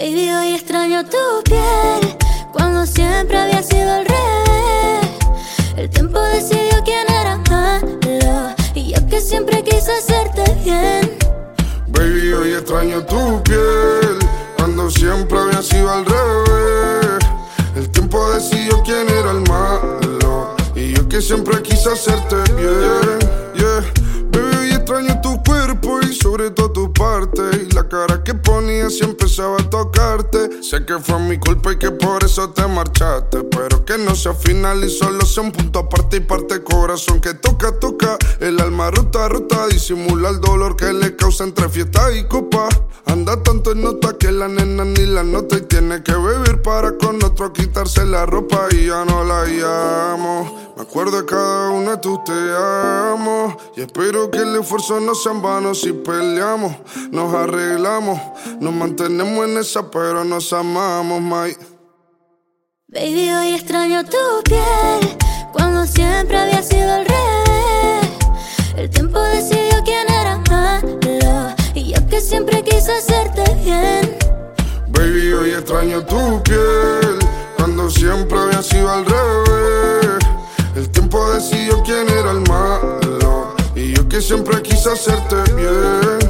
Baby, hoy extraño tu piel cuando siempre había sido al revés. El tiempo decidió quién era malo y yo que siempre quise hacerte bien. Baby, hoy extraño tu piel cuando siempre había sido al revés. El tiempo decidió quién era el malo y yo que siempre quise hacerte bien. Y sobre todo tu parte y la cara que ponía si empezaba a tocarte. Sé que fue mi culpa y que por eso te marchaste, pero que no sea final y solo sea un punto aparte y parte corazón que toca, toca. El alma rota, rota, disimula el dolor que le causa entre fiesta y copa. Anda tanto en nota que la nena ni la nota y tiene que beber para con otro quitarse la ropa y ya no la llamo. Me acuerdo de cada una de tus te amo y espero que el esfuerzo no sea en vano si peleamos, nos arreglamos, nos mantenemos en esa pero nos amamos, Mike. Baby, hoy extraño tu piel cuando siempre había sido al revés. El tiempo decidió quién era malo y yo que siempre quise hacerte bien. Baby, hoy extraño tu piel cuando siempre había sido al revés. Decidió quién era el malo y yo que siempre quise hacerte bien.